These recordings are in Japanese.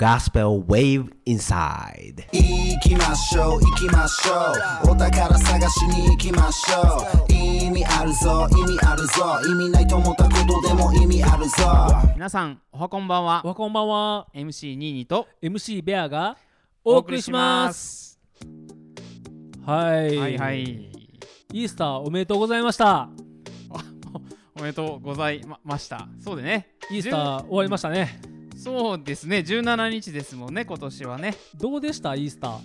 Gospel Wave Inside. 行きましょう行きましょうお宝探しに行きましょう意味あるぞ意味あるぞ意味ないと思ったことでも意味あるぞ皆さんおはこんばんは。おはこんばんは。MC22 と MC ベアがお送りします。はい。はいはい。イースターおめでとうございました。おめでとうございまました。そうでね。イースター終わりましたねそうですね。17日ですもんね今年はね。どうでした？イースター。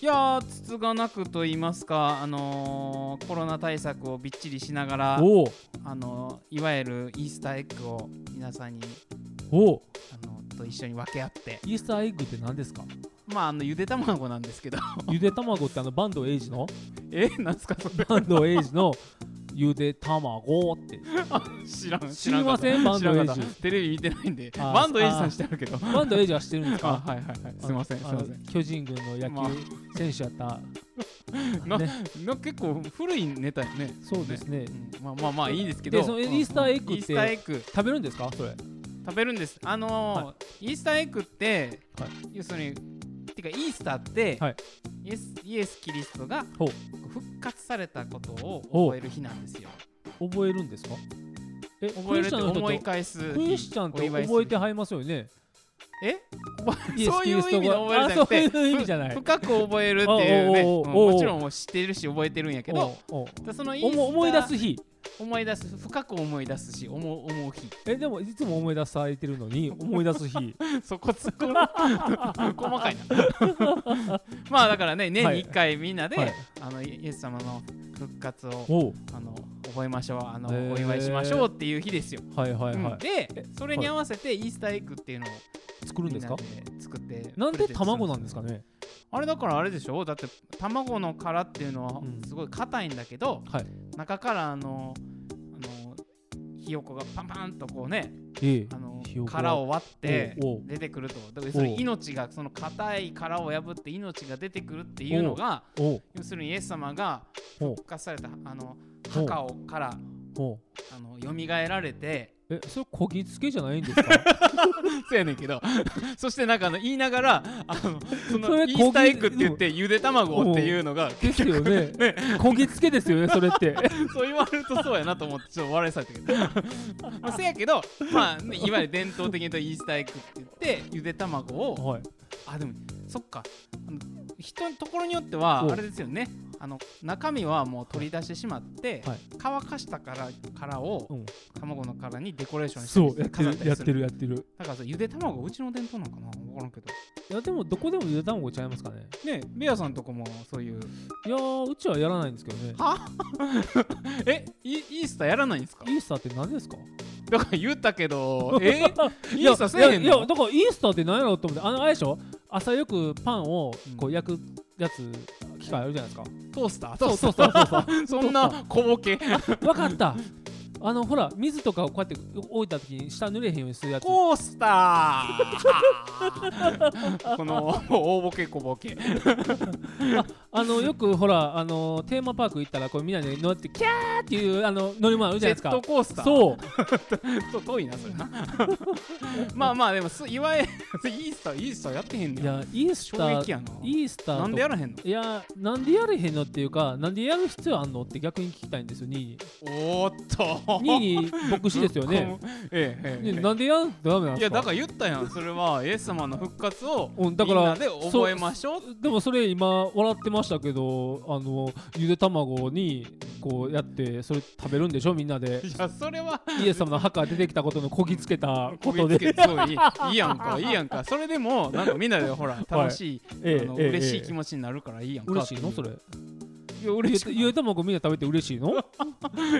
いやーつつがなくと言いますかあのーコロナ対策をびっちりしながらあのーいわゆるイースターエッグを皆さんにおおあのと一緒に分け合って。イースターエッグって何ですか？まああのゆで卵なんですけど。ゆで卵ってあのバンドエイジの？え？なんすかそれ。バンドエイジの？ゆで卵って。知らん知りませんバンドエイジテレビ見てないんで。バンドエイジさんしてあるけど。バンドエイジは知ってるんですあかはいはいはい。すいませんすいません。巨人軍の野まあ。球選手やった、なね。な結構古いネタよね。そうですね。うん。まあまあまあいいですけど。でそのイースターエッグってイースターエッグ。食べるんですか？それ。食べるんです。あのーイースターエッグって、はい。要するにてかイースターって、はい。イエスイエス・キリストが復活されたことを覚える日なんですよ。覚えるんですか？え覚えるって思い返すクリスチャンって覚えてはりますよね。え？そういう意味で覚えるじゃなくてあそういう意味じゃない。ふ深く覚えるっていうね。もちろん知ってるし覚えてるんやけど。その思い出す日思い出す深く思い出すし思う思う日。えでもいつも思い出されてるのに思い出す日。そこ突っ込む？細かいな。まあだからね年に1回みんなで、はい。あのイエス様の復活をあの覚えましょう。あの、お祝いしましょうっていう日ですよ、はいはいうん。はい、でそれに合わせてイースターエッグっていうのを作るんですか？作ってなんで卵なんですかね？あれだからあれでしょ？だって卵の殻っていうのはうん。すごい硬いんだけど、はい。中からあのあのひよこがパンパンとこうねええ。あの殻を割って出てくると。だからそれ命がその硬い殻を破って命が出てくるっていうのが要するにイエス様が復活されたあの墓をからあの蘇られてえそれこぎつけじゃないんですか？そうやねんけど。そしてなんかあの言いながらあのそそれのイースターエッグって言ってゆで卵っていうのがですよね。こぎつけですよねそれって。そう言われるとそうやなと思ってちょっと笑いされた。け どまあせやけどまあねいわゆる伝統的に言うとイースターエッグって言ってゆで卵をはい。あでもそっか。あの人のところによってはおあれですよね。あの中身はもう取り出してしまって、はい。乾かしたから殻をうん。卵の殻にデコレーションしてそうやってるやってるやってる。だからさゆで卵うちの伝統なんかな？分からんけど。いやでもどこでもゆで卵ちゃいますかね。ねベアさんとこもそういう。いやーうちはやらないんですけどね。は？えイイースターやらないんですか？イースターって何ですか？だから言ったけど え？イいやースターせえへんの？いやいやだからイースターって何やろうと思ってあのあれでしょ？朝よくパンをこう焼くやつ機械あるじゃないですか、トースター。そうそうトースタそうそうそうー そんな小ボケ。分かったあのほら水とかをこうやって置いた時に下濡れへんようにするやつ。コースター。この大ボケ小ボケ。あのよくほらあのテーマパーク行ったらこうみんなで乗ってキャーっていうあの乗り物あるじゃないですか。ジェットコースター。そう。遠いなそれなまあまあでもすいわゆるイースターイースターやってへんねんいやイースター衝撃やなイースターとなんでやらへんのいやなんでやれへんのっていうかなんでやる必要あんのって逆に聞きたいんですよ2位おーっとに2位に牧師ですよね。えええええねなんでやんとダメなんえいやだから言ったやん。それはイエス様の復活をみんなで覚えましょうでもそれ今笑ってましたけどあのゆで卵にこうやってそれ食べるんでしょみんなで。いやそれはイエス様の墓出てきたことのこぎつけたこことでけそういいいいやんか。いいやんか。それでもなんかみんなでほら楽しい、ええええあの嬉しいええ。気持ちになるからいいやんか嬉しいの？それいや嬉しくないゆで卵みんな食べて嬉しいの？い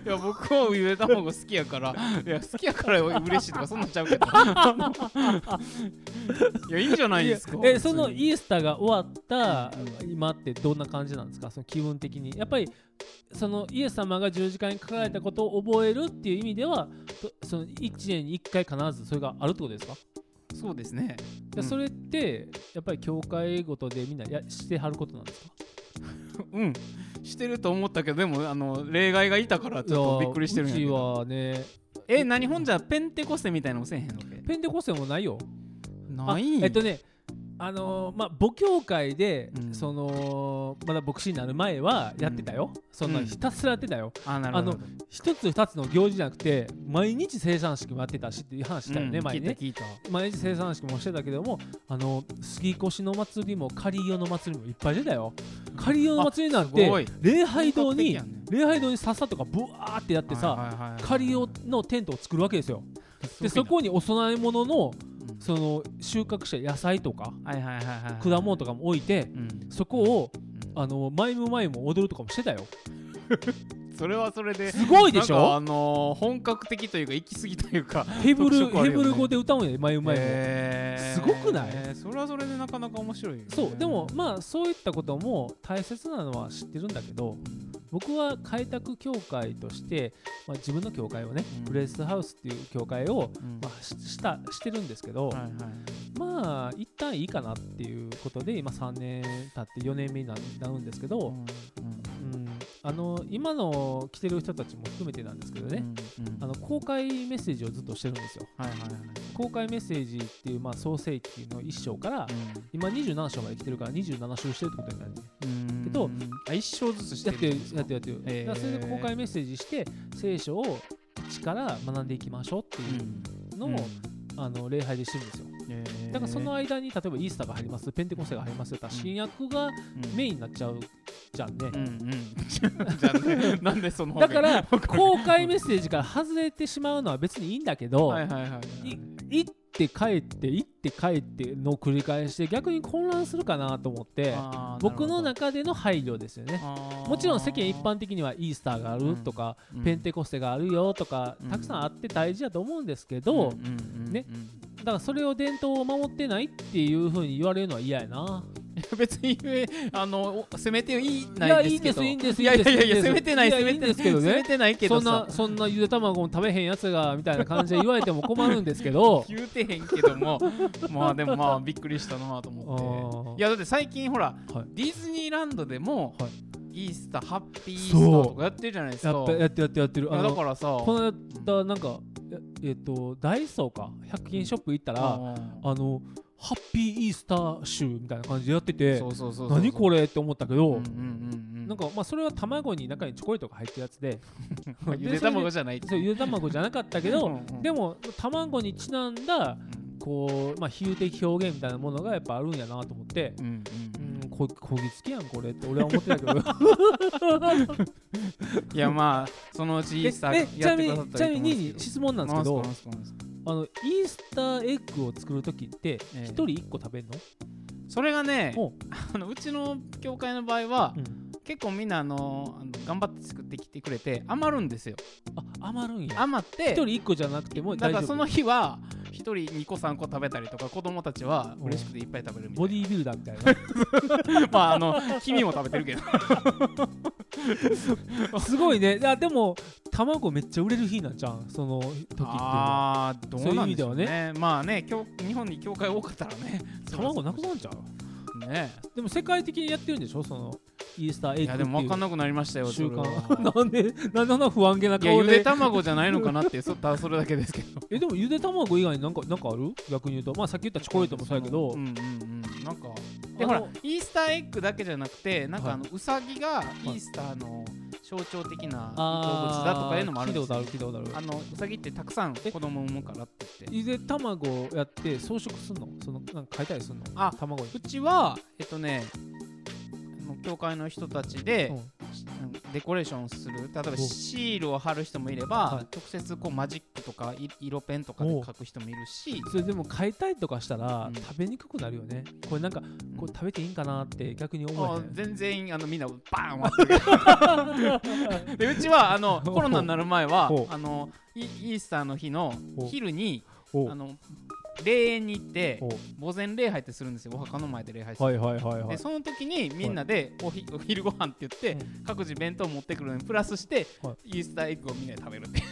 や僕はゆで卵好きやから。いや好きやから嬉しいとかそんなんちゃうけど。いやいいじゃないですかえそのイースターが終わった今ってどんな感じなんですか？その気分的に。やっぱりそのイエス様が十字架にかかられたことを覚えるっていう意味ではとその1年に1回必ずそれがあるってことですか、そうですね。うん。でそれってやっぱり教会ごとでみんなやしてはることなんですか？うんしてると思ったけどでもあの例外がいたからちょっとびっくりしてるんやけど。はねえ何ほんじゃペンテコステみたいなのせえへんのけ？ペンテコステもないよ。ないあえっとねあのーまあ母教会で、うん。そのまだ牧師になる前はやってたよ、そんなうん。ひたすらやってたよ。あなるほど。あの一つ二つの行事じゃなくて毎日生産式もやってたしっていう話したよね、うん。前にね毎日生産式もしてたけどもあの杉越の祭りも狩り用の祭りもいっぱい出たよ。狩り用の祭りなんて礼拝堂に、ね。礼拝堂にさっさとかブワーってやってさ、はいはいはい狩り用のテントを作るわけですよ。でそこにお供え物のうんその収穫した野菜とか果物とかも置いてうん。そこをうん。あのマイムマイム踊るとかもしてたよ。それはそれですごいでしなんかあょのー本格的というか行き過ぎというかヘブル、ヘブル語で歌うんやでマイムマイムをへー。すごくない？それはそれでなかなか面白いそうでもまあそういったことも大切なのは知ってるんだけど僕は開拓協会として、まあ、自分の協会をね、うん。ブレスハウスっていう協会を、うん。まあ、ししたしてるんですけど、はいはい。まあ一旦いいかなっていうことで今3年経って4年目にななるんですけど、うんあの今の来てる人たちも含めてなんですけどね、あの公開メッセージをずっとしてるんですよ。はいはいはい。公開メッセージっていう、まあ、創世記の1章から、今27章まで来てるから27週してるってことになる。ねうん。けどあ一生ずつしてやってるんですか？やってるやってる、へー。それで公開メッセージして聖書を一から学んでいきましょうってういうん。のを、あの礼拝でしてるんですよだからその間に例えばイースターが入りますペンテコステが入りますって新約がメインになっちゃうじゃんね、うんうん。じゃあね。なんでそのだから こ公開メッセージから外れてしまうのは別にいいんだけど、行って帰って行って帰っての繰り返しで逆に混乱するかなと思って僕の中での配慮ですよね。もちろん世間一般的にはイースターがあるとか、うん。ペンテコステがあるよとか、うんたくさんあって大事だと思うんですけど、ねうんだからそれを伝統を守ってないっていう風に言われるのは嫌やな。い や別にえあのお責めていいいやないですけど。いいんですいいやいいんですやいやいやいいんです責めてないいや責めてないけどね。責めてないけそんなそんなゆで卵も食べへんやつがみたいな感じで言われても困るんですけど。言うてへんけども。まあでもまあびっくりしたなと思って。いやだって最近ほら、はい。ディズニーランドでも、はい。イースターハッピーイースターとかやってるじゃないですか。やってやってやってる。だからさこの間なんかええっとダイソーか？100均ショップ行ったらああのハッピーイースターシューみたいな感じでやってて何これって思ったけど、うんうんうんうん。なんかまあそれは卵に中にチョコレートが入ってるやつで まあゆで卵じゃないそうゆで卵じゃなかったけど、うんうん。でも卵にちなんだうん。こうまあ比喩的表現みたいなものがやっぱあるんやなと思って、うんうんうん、ここぎつきやんこれって俺は思ってたけど。いやまあそのうちイースタやってくださにちなみに質問なんですけどあのイースターエッグを作る時ってええ。一人一個食べるの、それがねお。あのうちの教会の場合は、うん結構みんなあの頑張って作ってきてくれて余るんですよ。あ余るんや。余って一人一個じゃなくてもだからその日は一人2個3個食べたりとか子供たちはお嬉しくていっぱい食べるみたいボディービルダーみたいな。な まああの君も食べてるけど。すごいね。いやでも卵めっちゃ売れる日なんじゃんその時っていうのは。ああどうなんでしょうそういう意味でね。まあね今日日本に教会多かったらね。卵なくなっちゃう。ね。でも世界的にやってるんでしょ？そのイースターエッグいやでも分かんななくなりましたよ習慣。なんでなんでな不安げないやゆで顔で卵じゃないのかなってそただそれだけですけど。えでもゆで卵以外になんかなんかある？逆に言うと。まあさっき言ったチョコレートもそうやけど、うんうんうん。なんかでほらイースターエッグだけじゃなくてなんかはい。あのうさぎがイースターの象徴的な動あ物だとかいうのもあるんですよ。あのうさぎってたくさん子供産むからって言って。ゆで卵をやって装飾すんの？そのなんか変えたりすんの？あ卵に。うちはえっとねあの教会の人たちで、デコレーションする。例えばおシールを貼る人もいれば、はい。直接こうマジックとかい色ペンとかで描く人もいるし。それでも変えたりとかしたら、うん。食べにくくなるよね。これなんかこう食べていいんかなって逆に思あえへん全然あのみんなバーン割って。る でうちはあのコロナになる前はあのイイースターの日の昼におあの霊園に行ってお墓前礼拝ってするんですよ。お墓の前で礼拝する、はいはいはいはい。でその時にみんなでおひお昼ご飯って言って、うん。各自弁当持ってくるのにプラスして、はイースターエッグをみんなで食べるっていう。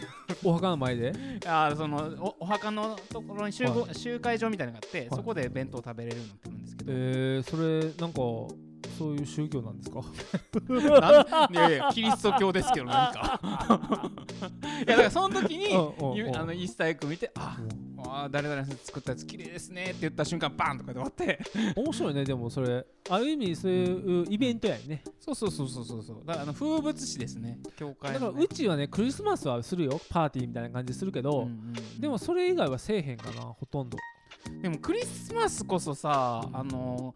お墓の前で？あーそのおお墓のところに集合、は集会場みたいなのがあって、い。そこで弁当食べれるようになってるんですけど、えー、それなんかそういう宗教なんですか？いやいやキリスト教ですけど何か。いやだからその時にうんうんうん。ゆあのイースターエッグ見てあああー誰々さん作ったやつ綺麗ですねって言った瞬間バーンとかで終わって。面白いねでもそれ。ある意味そういうイベントやね。そうそうそうそうそうそう。だからあの風物詩ですね。教会だからうちはねクリスマスはするよ。パーティーみたいな感じするけど、うんうんうん。でもそれ以外はせえへんかなほとんどでもクリスマスこそさあの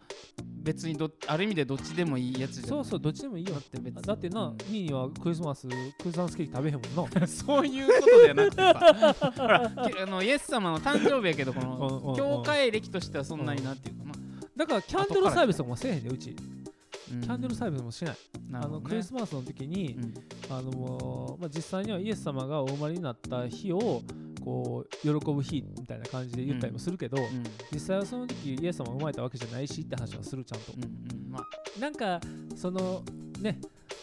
別にどある意味でどっちでもいいやつじゃん。そうそうどっちでもいいよ。だって別に。だってな、うん。ニーはクリスマスクリスマスケーキ食べへんもんな。そういうことじゃなくてさ。ほらきあのイエス様の誕生日やけどこうんうんうん。の教会歴としてはそんなになんていうかな、だからキャンドルサービスもせえへんでうち。うん。キャンドルサービスもしない、あのなるほどね。クリスマスの時に、うん。あのまあ、実際にはイエス様がお生まれになった日をこう喜ぶ日みたいな感じで言ったりもするけど、うん。実際はその時イエス様が生まれたわけじゃないしって話はするちゃんと、うんうん。まあ。なんかそのね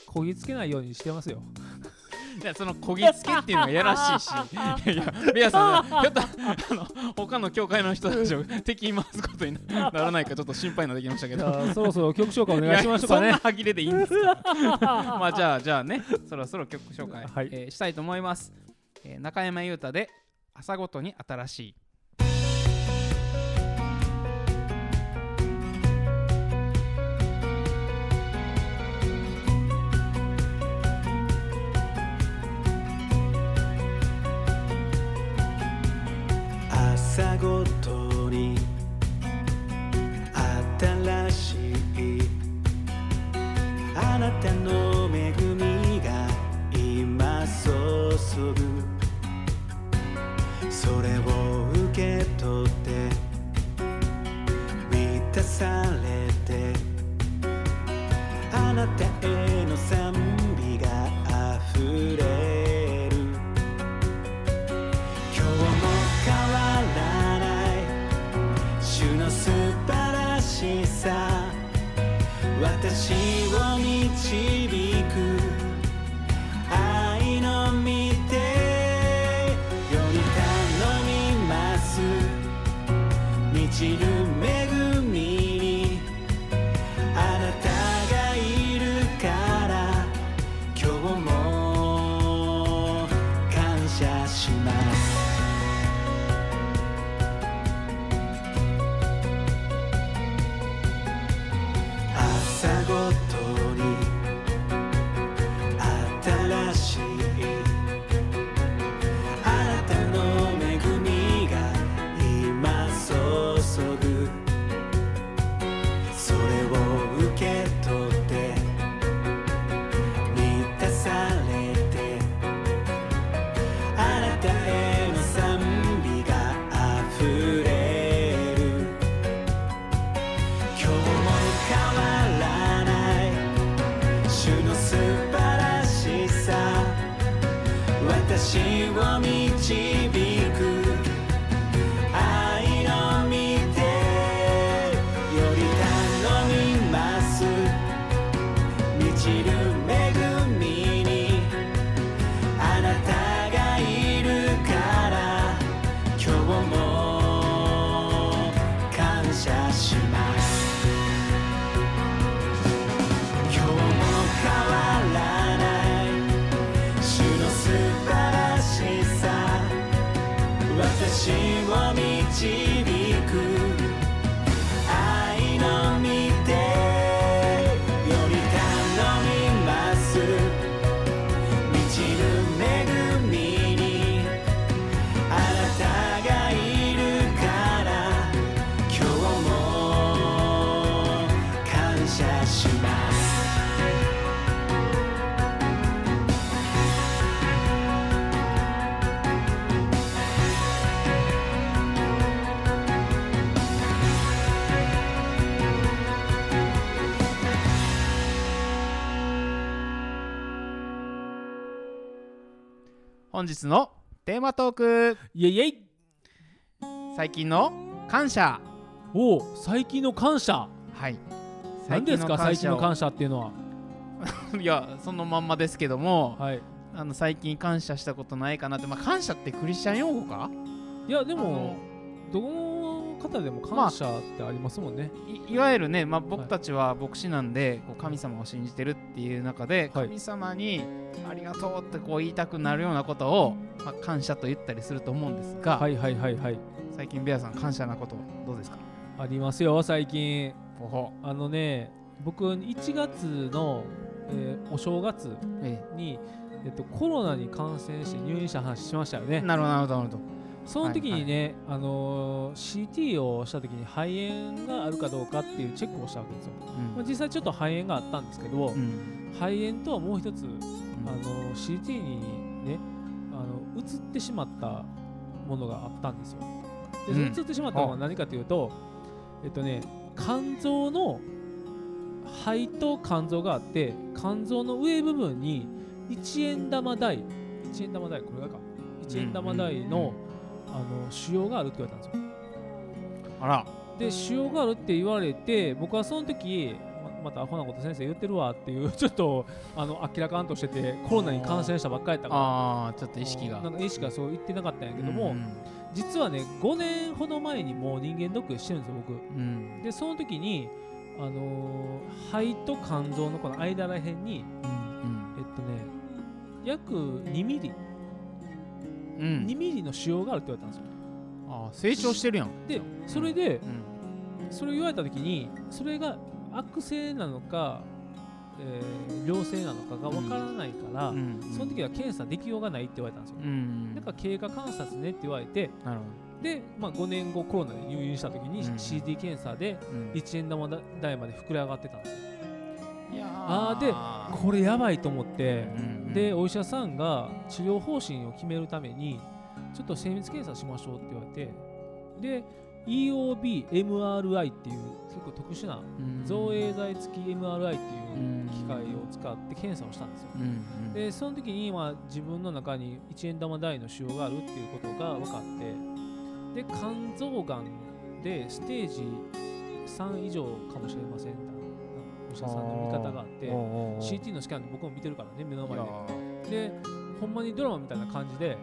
こぎつけないようにしてますよ。いやそのこぎつけっていうのがやらしいし。いやベアさんひょっとあの他の教会の人たちを敵に回すことにならないかちょっと心配になってきましたけじどそろそろ曲紹介お願いしましょうかね。いやそんな歯切れでいいんですか まあじゃあじゃあね。そろそろ曲紹介、はい。えーしたいと思います、えー中山優太で朝ごとに新しい。朝ごとに新しい。あなたの本日のテーマトーク。イエイイエイ。最近の感謝。おお最近の感謝。はい。何ですか最近の謝感謝っていうのは？を いやそのまんまですけどもはい。あの最近感謝したことないかなって、まあ、感謝ってクリスチャン用語か？いやででもどの方でも感謝ってありますもんね、いいわゆるね、まあ、僕たちは牧師なんで、こう神様を信じてるっていう中で、はい。神様にありがとうってこう言いたくなるようなことを、まあ、感謝と言ったりすると思うんですが、はいはいはいはい。最近ベアさん感謝なことどうですか？ありますよ最近。あのね僕1月の、えーお正月えに、えっと、コロナに感染して入院した話しましたよね。えなるほどなるほどなるほどその時にね、あのー CT をした時に肺炎があるかどうかっていうチェックをしたわけですよ、まあ、実際ちょっと肺炎があったんですけど、うん。肺炎とはもう一つ、あの CT にねあの移ってしまったものがあったんですよ。で、うん。移ってしまったのは何かというとえっとね肝臓の肺と肝臓があって肝臓の上部分に一円玉台一円玉台これがか。一円玉台の,、あの腫瘍があるって言われたんですよ。あら。で腫瘍があるって言われて僕はその時ままたアホなこと先生言ってるわっていう ちょっとあの明らかんとしててコロナに感染したばっかりやったから。ああちょっと意識が。なんか意識がそう言ってなかったんやけども、うん。実はね5年ほど前にもう人間ドックしてるんですよ僕。うん。でその時にあのー肺と肝臓のこの間らへんにうん。えっとね約2ミリ、2ミリの腫瘍があるって言われたんですよ。あー成長してるやん。でそれでうん。それを言われた時にそれが悪性なのか、えー良性なのかがわからないから、うん。その時は検査できようがないって言われたんですよ、うん。だから経過観察ねって言われてなるほで、まあ、5年後コロナで入院した時にうん。CT 検査でどうん。1円玉台まで膨れ上がってたんですよ。いやあーでーこれやばいと思ってうんでお医者さんが治療方針を決めるためにちょっと精密検査しましょうって言われてで EOBMRI っていう結構特殊なうん。造影剤付き MRI ってういうん機械を使って検査をしたんですよ。うんうん。でその時にまあ自分の中に1円玉台の腫瘍があるっていうことが分かってで肝臓がんでステージ3以上かもしれませんお医者さんの見方があって CT のスキャンで僕も見てるからね目の前で。でほんまにドラマみたいな感じで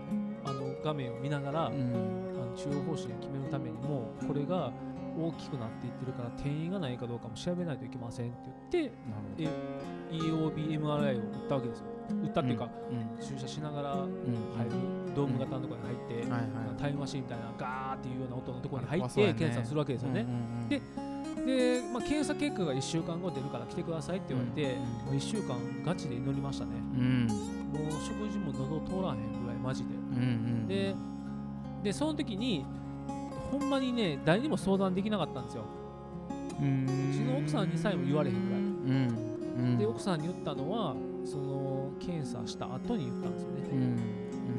あの画面を見ながら、ーうん。あの治療方針を決めるためにもこれが大きくなっていってるから転移がないかどうかも調べないといけませんって言って EOBMRI を打ったわけですよ。打ったっていうか、うん。注射しながらうん。入るドーム型のところに入って、タイムマシンみたいなガーっていうような音のところに入って検査するわけですよね。うんうんうん。でで、まあ、検査結果が1週間後出るから来てくださいって言われて、うんもう1週間ガチで祈りましたね。うんもう食事も喉通らへんぐらいマジで。うんうんででその時にほんまにね誰にも相談できなかったんですよ。うんうちの奥さんにさえも言われへんぐらい。うんうんで奥さんに言ったのはその検査した後に言ったんですよね。うんう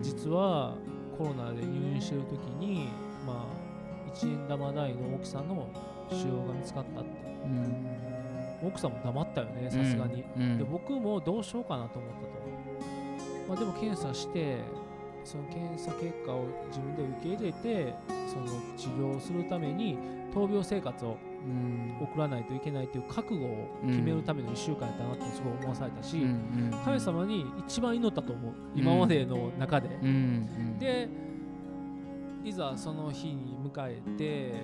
ん実はコロナで入院してる時に、まあ、1円玉台の大きさの腫瘍が見つかったって。うん。奥さんも黙ったよねさすがに、うん。で僕もどうしようかなと思ったと、まあ、でも検査してその検査結果を自分で受け入れてその治療をするために闘病生活をうん。送らないといけないという覚悟を決めるための1週間やったなってすごい思わされたし、神様に一番祈ったと思う。今までの中で、でいざその日に迎えて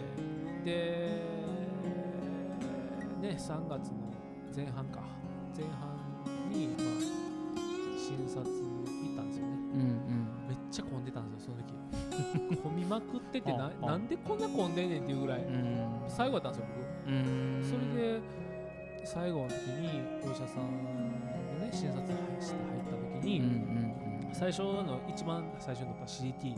でね3月の前半か。前半に、まあ、診察行ったんですよね。うんめっちゃ混んでたんですよその時。混みまくっててななんでこんな混んでんねんっていうぐらいうん。最後だったんですよ僕。うん。それで最後の時にお医者さんのね診察して入った時に、うんうん最初の一番最初に撮った CT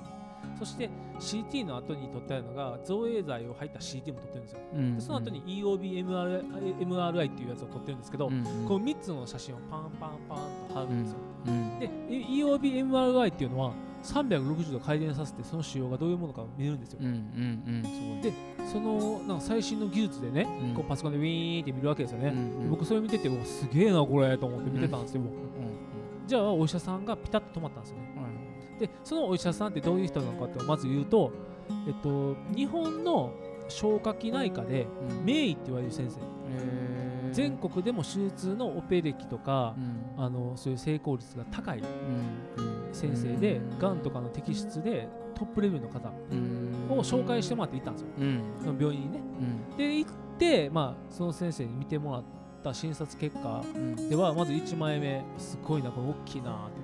そして CT の後に撮ったのが造影剤を入った CT も撮ってるんですよ。うん。でその後に EOBMRI MRI っていうやつを撮ってるんですけど、うんこの3つの写真をパンパンパンと貼るんですよ、うん。で EOBMRI っていうのは360度回転させてその腫瘍がどういうものかを見れるんですよ、でそのなんか最新の技術でね、うん。こうパソコンでウィーンって見るわけですよね、僕それ見ててすげえなこれと思って見てたんですよ、うんじゃあお医者さんがピタッと止まったんですよね。うんでそのお医者さんってどういう人なのかってまず言うと、えっと、日本の消化器内科でうん。名医って言われる先生。へー。全国でも手術のオペ歴とかうん。あのそういう成功率が高いうん。うん。先生でがん。とかの摘出でトップレベルの方うん。を紹介してもらって行ったんですよ。うん。その病院にね。うん。で行って、まあ、その先生に見てもらった診察結果うん。ではまず1枚目すごいなこれ大きいなって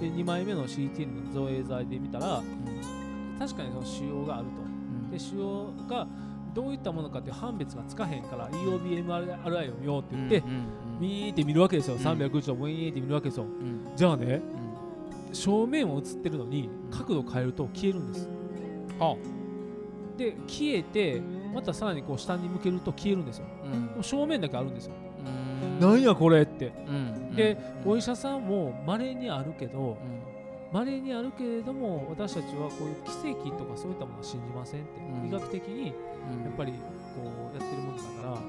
で2枚目の CT の造影剤で見たら確かにその腫瘍があると。うん。で腫瘍がどういったものかって判別がつかへんから EOBMRI を見ようって言って、うんうんビーって見るわけですよ、ん360度ウィーンって見るわけですよ。うん。じゃあねうん。正面を映ってるのに角度変えると消えるんです。あ。で消えてまたさらにこう下に向けると消えるんですよ。正面だけあるんですよ、うんなんやこれって。うん。でうん。お医者さんも稀にあるけどうん。稀にあるけれども私たちはこういう奇跡とかそういったものは信じませんって、うん。医学的にうん。やっぱりこうやってるものだから。だから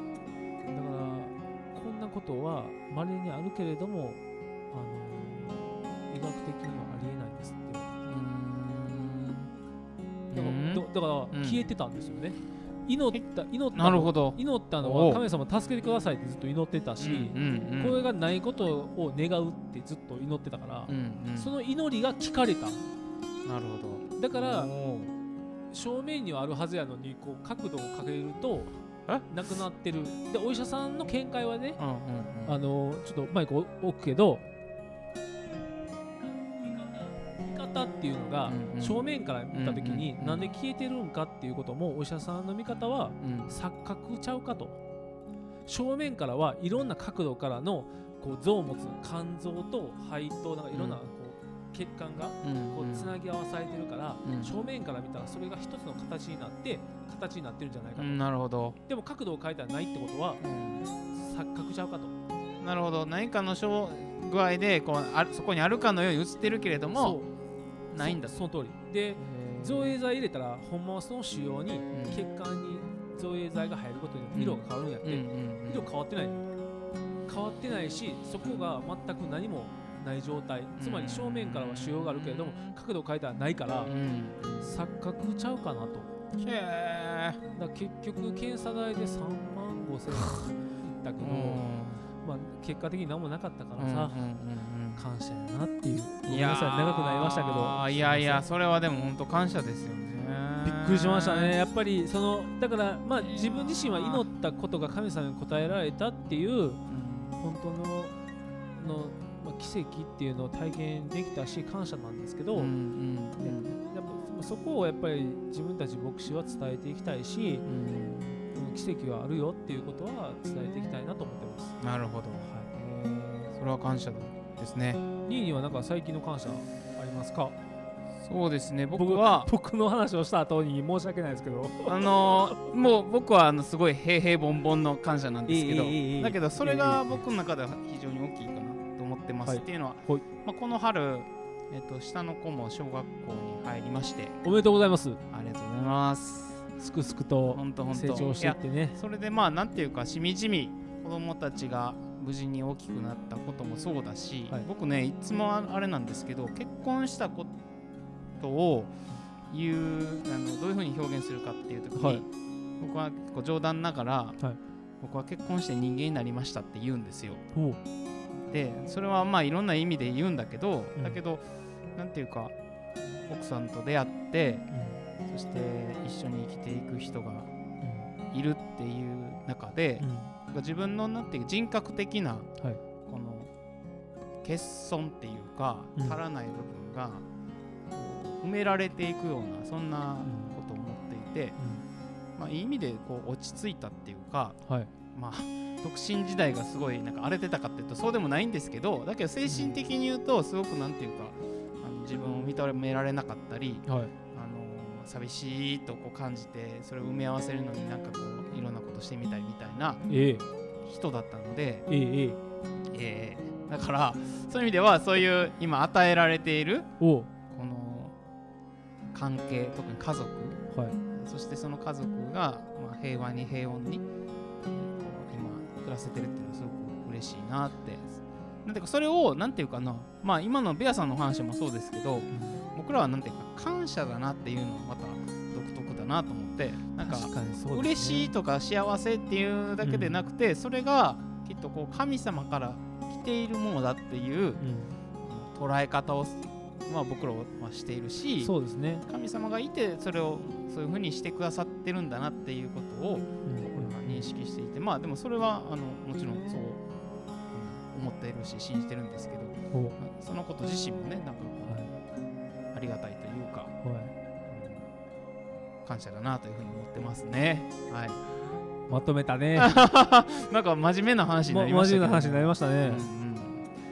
こんなことは稀にあるけれども、あのー医学的にはありえないんですってだから,、消えてたんですよね祈った祈ったのなるほど。祈ったのは神様助けてくださいってずっと祈ってたし、うんうんこれがないことを願うってずっと祈ってたから、うんうん。その祈りが聞かれた。なるほど。だから正面にはあるはずやのにこう角度をかけるとえ？なくなってる。でお医者さんの見解はねうんうんうん。あのちょっとマイク置くけどっていうのが正面から見た時になんで消えてるんかっていうこともお医者さんの見方はうん。錯覚ちゃうかと。正面からはいろんな角度からのこう像を持つ肝臓と肺となんかいろんなうん。こう血管がうんこうつなぎ合わされてるから、うん。正面から見たらそれが一つの形になって形になってるんじゃないかと、うんなるほど。でも角度を変えたらないってことは錯覚ちゃうかと。なるほど。何かの障具合でこうあるそこにあるかのように映ってるけれどもないんだそその通り。で造影剤入れたらほんまはその腫瘍にん。血管に造影剤が入ることによって色が変わるんやって、色変わってない変わってないしそこが全く何もない状態。つまり正面からは腫瘍があるけれども角度を変えたらないからうん。錯覚ちゃうかなと。へえ結局検査代で3万5千円だけど、まあ、結果的に何もなかったからさ、感謝やなっていう。ごめんなさい。長くなりましたけど。いやいやすそれはでも本当感謝ですよね。びっくりしましたね。やっぱりそのだからまあ自分自身は祈ったことが神様に応えられたっていううん。本当のの、まあ、奇跡っていうのを体験できたし感謝なんですけど、うんうんやっぱそこをやっぱり自分たち牧師は伝えていきたいしうん。奇跡はあるよっていうことは伝えていきたいなと思ってます。なるほど。はい。それは感謝ですね。ニーにはなんか最近の感謝ありますか？そうですね。僕は僕の話をした後に申し訳ないですけど。あのーもう僕はあのすごい平々凡々の感謝なんですけど、だけどそれが僕の中では非常に大きいかなと思ってます、はい。っていうのは、はい。まあ、この春、えっと下の子も小学校に入りまして。おめでとうございます。ありがとうございます。すくすくと成長していってね。それでまあなんていうかしみじみ子供たちが無事に大きくなったこともそうだし、はい。僕ねいつもああれなんですけど結婚したことを言うあのどういうふうに表現するかっていう時に、はい。僕は結構冗談ながら、はい。僕は結婚して人間になりましたって言うんですよ。でそれはまあいろんな意味で言うんだけど、うん。だけどなんていうか奥さんと出会ってそして一緒に生きていく人がいるっていう中で、うん自分のなんていう人格的な、はい。この欠損っていうか、うん。足らない部分が埋められていくようなそんなことを思っていて、まあ、いい意味でこう落ち着いたっていうか、うんはい。まあ、独身時代がすごいなんか荒れてたかっていうとそうでもないんですけどだけど精神的に言うとすごくなんていうかあの自分を認められなかったり、はい。あの寂しいとこう感じてそれを埋め合わせるのになんかこうしてみたいみたいなええ。人だったので、ええええ。えーだからそういう意味ではそういう今与えられているこの関係特に家族はい。そしてその家族が、まあ、平和に平穏に、えーこう今暮らせてるっていうのはすごく嬉しいなって。なんていうかそれをなんていうかなまあ今のベアさんの話もそうですけど僕らはなんていうか感謝だなっていうのもまたなと思ってなんか嬉しいとか幸せっていうだけでなくて、それがきっとこう神様から来ているものだっていううん。捉え方を、まあ、僕らはしているしそうですね。神様がいてそれをそういうふうにしてくださってるんだなっていうことをうん。僕らは認識していてまあでもそれはあのもちろんそう、うん思っているし信じてるんですけど、そのこと自身もねなんかありがたい感謝だなというふうに思ってますね。はい。まとめたね。なんか真面目な話になまりましたけど真面目な話になりましたね、うんうん。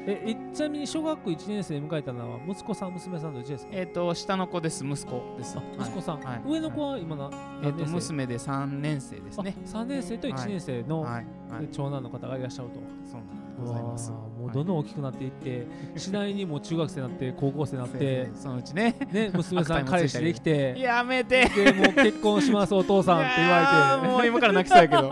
ええちなみに小学校1年生で迎えたのは息子さん娘さんどっちですか？えっ、と下の子です。息子です。あ息子さん、はい。上の子は今な、えっ、と何年生？娘で3年生ですね。あ3年生と1年生の、はい。はい。長男の方がいらっしゃると。そうなんでございますもうどんどん大きくなっていって、次第にもう中学生になって高校生になってそのうちね。ね娘さん彼氏できてやめて。でもう結婚しますお父さんって言われて。ーもう今から泣きそうやけど。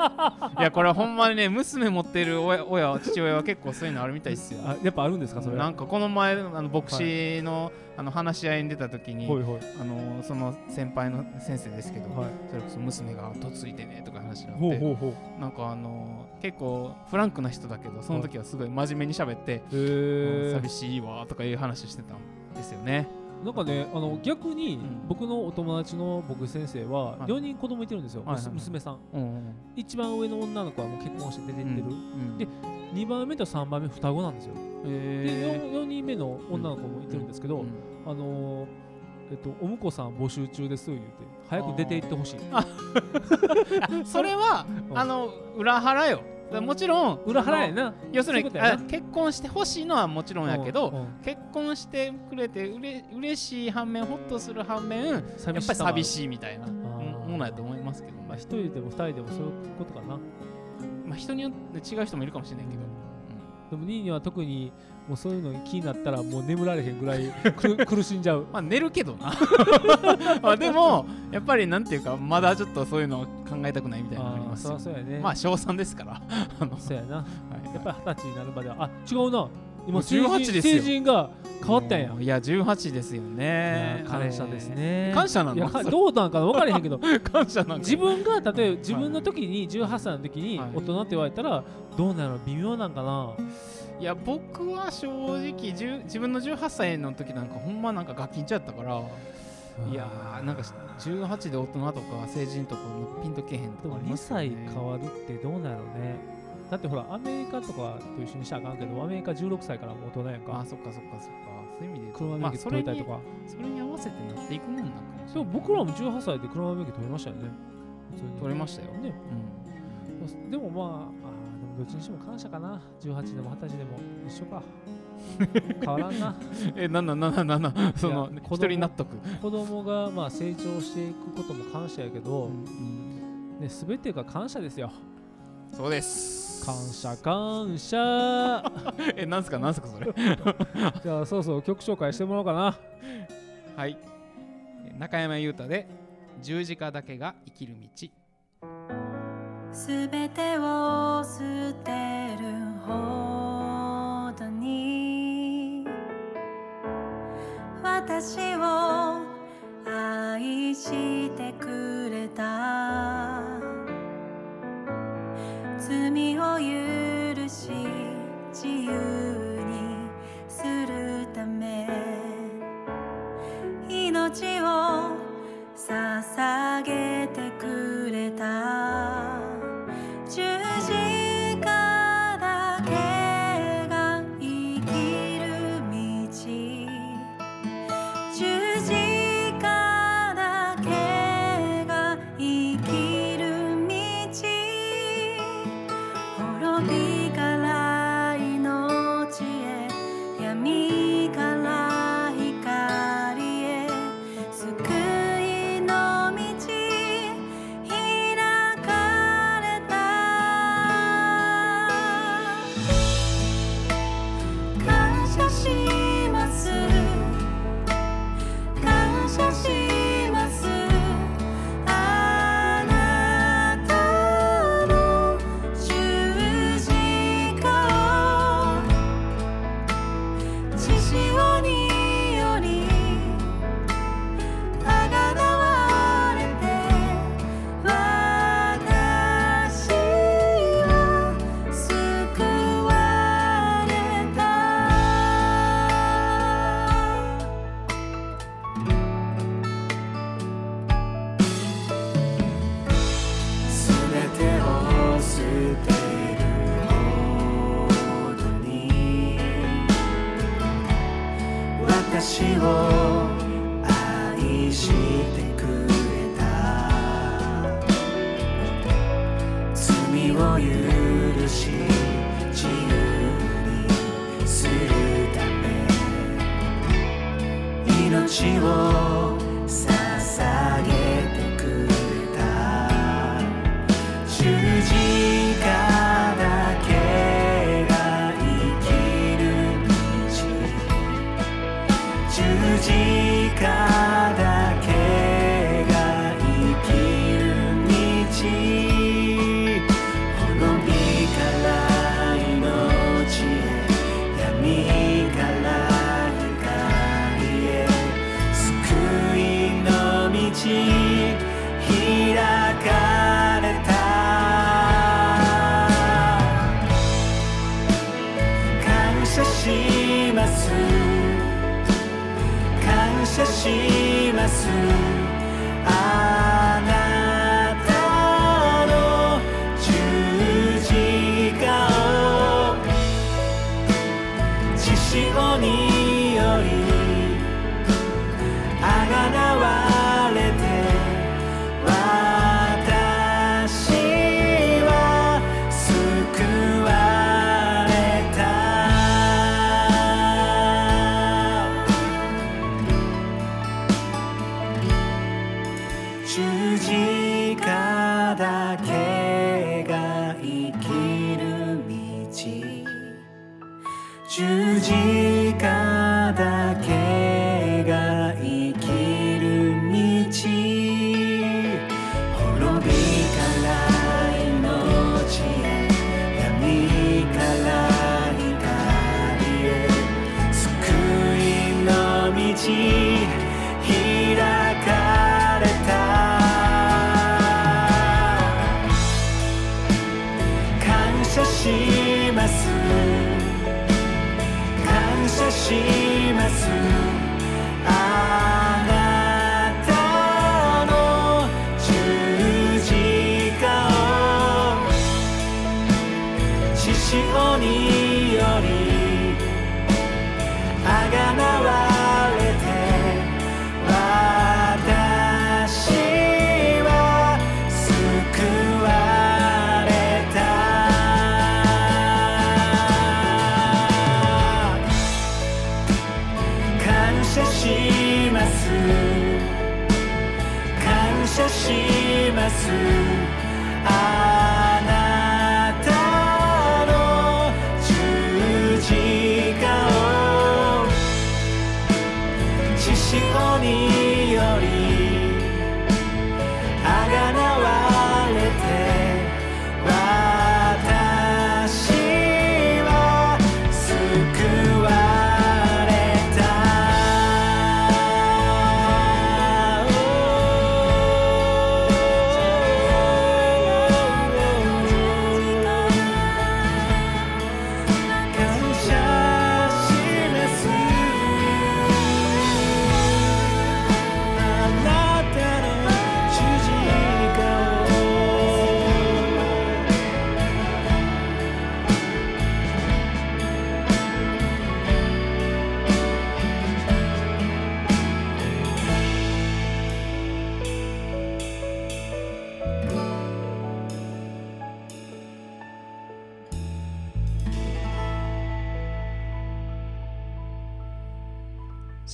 いやこれはほんまにね娘持ってる親親父親は結構そういうのあるみたいですよ。あやっぱあるんですかそれなんかこの前あの牧師の,、あの話し合いに出た時に、ほいほい。あのその先輩の先生ですけど、はい。それこそ娘が嫁いでねとか話になってなんかあの結構フランクな人だけどその時はすごい真面目に喋って、へうんー寂しいわとかいう話してたんですよね。なんかねあの逆にん。僕のお友達の僕先生ははい。4人子供いてるんですよ、はいはいはい。娘さん。うんうん一番上の女の子はもう結婚して出てってる、うんで2番目と3番目双子なんですよ。でえ 4, 4人目の女の子もいてるんですけど、うんあのーえっと、お婿さん募集中です言うて早く出て行ってほしい。それは、うん。あの裏腹よもちろん裏腹やあのな。要するに結婚してほしいのはもちろんやけど、うんうん。結婚してくれてうれ嬉しい反面ホッとする反面やっぱり寂しいみたいなもものやと思いますけど、まあ、ま一人でも二人でもそういうことかな、あ、人によって違う人もいるかもしれないけど、でもニーニーは特にもうそういうのに気になったらもう眠られへんぐらいく 苦しんじゃう。まあ寝るけどな。まあでもやっぱりなんていうかまだちょっとそういうのを考えたくないみたいなのありますよ。そうやね。まあ小3ですから。そうやな。はい。やっぱり二十歳になるまではあ違うな。も今う18ですよ。成人が変わったんや。いや18ですよいねや感謝ですね。感謝ないのどうなんかな分からへんけど。感謝なんか。自分が例えば自分の時に18歳の時にはい。大人って言われたらどうなの微妙なんかな。いや僕は正直10自分の18歳の時なんかほんまなんかガキンチョやったからいやーなんか18で大人とか成人とかピンとけへん2とかありますよ歳ね変わるってどうなんやろうね。だってほらアメリカとかと一緒にしたらあかんけどアメリカ16歳から大人やんあかそっかそっかそっか。そういう意味で車免許取れたりとか、それに合わせてなっていくもんなんかもしでも僕らも18歳で車免許取りましたよね。取れましたよ。ね。うん。でもまあどっちにしても感謝かな。18でも20歳でも。一緒か。変わらんな。えなんなんなんなんなんその一人納得。子供がまあ成長していくことも感謝やけど、ね、全てが感謝ですよ。そうです。感謝感謝。えなんすかなんすかそれ。じゃあそうそう曲紹介してもらおうかな。はい。中山優太で十字架だけが生きる道すべてを捨てるほどに。私を愛してくれた。罪を許し自由にするため。命を捧げてくれた。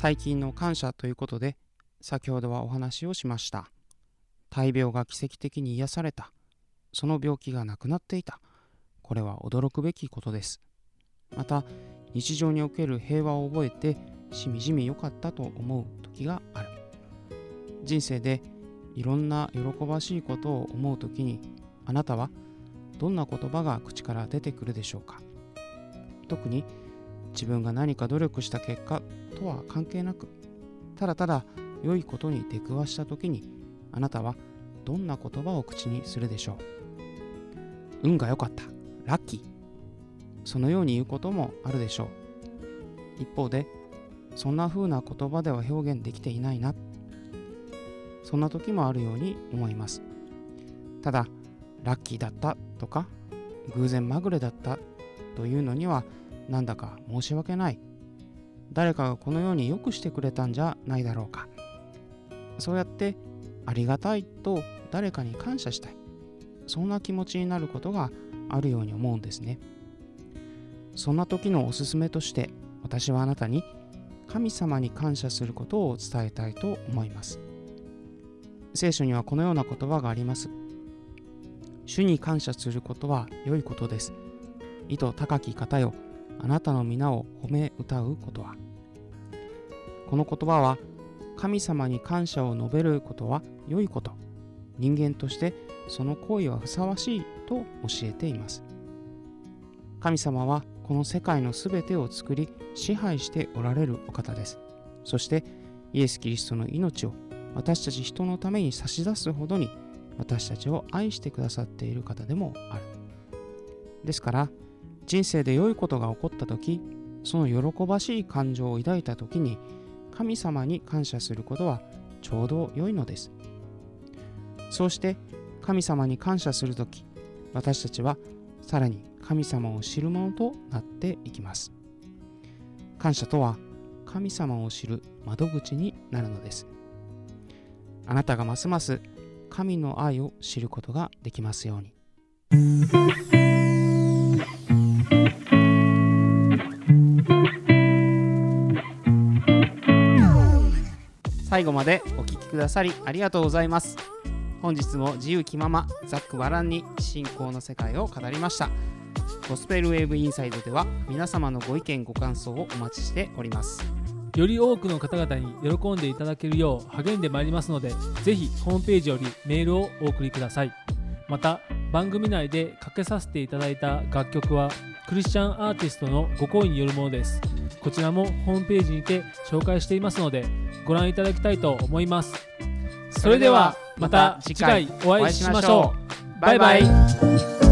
最近の感謝ということで先ほどはお話をしました。大病が奇跡的に癒された。その病気がなくなっていた。これは驚くべきことです。また日常における平和を覚えてしみじみ良かったと思う時がある。人生でいろんな喜ばしいことを思う時にあなたはどんな言葉が口から出てくるでしょうか。特に自分が何か努力した結果とは関係なくただただ良いことに出くわした時にあなたはどんな言葉を口にするでしょう。運が良かった。ラッキー。そのように言うこともあるでしょう。一方でそんな風な言葉では表現できていないな。そんな時もあるように思います。ただラッキーだったとか偶然まぐれだったというのにはなんだか申し訳ない。誰かがこのようによくしてくれたんじゃないだろうか。そうやってありがたいと誰かに感謝したい。そんな気持ちになることがあるように思うんですね。そんな時のおすすめとして私はあなたに神様に感謝することを伝えたいと思います。聖書にはこのような言葉があります。主に感謝することは良いことです。意図高き方よ。あなたの皆を褒め歌うことは。この言葉は神様に感謝を述べることは良いこと。人間としてその行為はふさわしいと教えています。神様はこの世界のすべてを作り支配しておられるお方です。そしてイエス・キリストの命を私たち人のために差し出すほどに私たちを愛してくださっている方でもある。ですから人生で良いことが起こった時その喜ばしい感情を抱いた時に神様に感謝することはちょうど良いのです。そうして神様に感謝する時私たちはさらに神様を知るものとなっていきます。感謝とは神様を知る窓口になるのです。あなたがますます神の愛を知ることができますように。最後までお聞きくださりありがとうございます。本日も自由気ままざっくばらんに信仰の世界を語りました。ゴスペルウェーブインサイドでは皆様のご意見ご感想をお待ちしております。より多くの方々に喜んでいただけるよう励んでまいりますのでぜひホームページよりメールをお送りください。また番組内でかけさせていただいた楽曲はクリスチャンアーティストのご好意によるものです。こちらもホームページにて紹介していますのでご覧いただきたいと思います。それではまた次回お会いしましょう。バイバイ。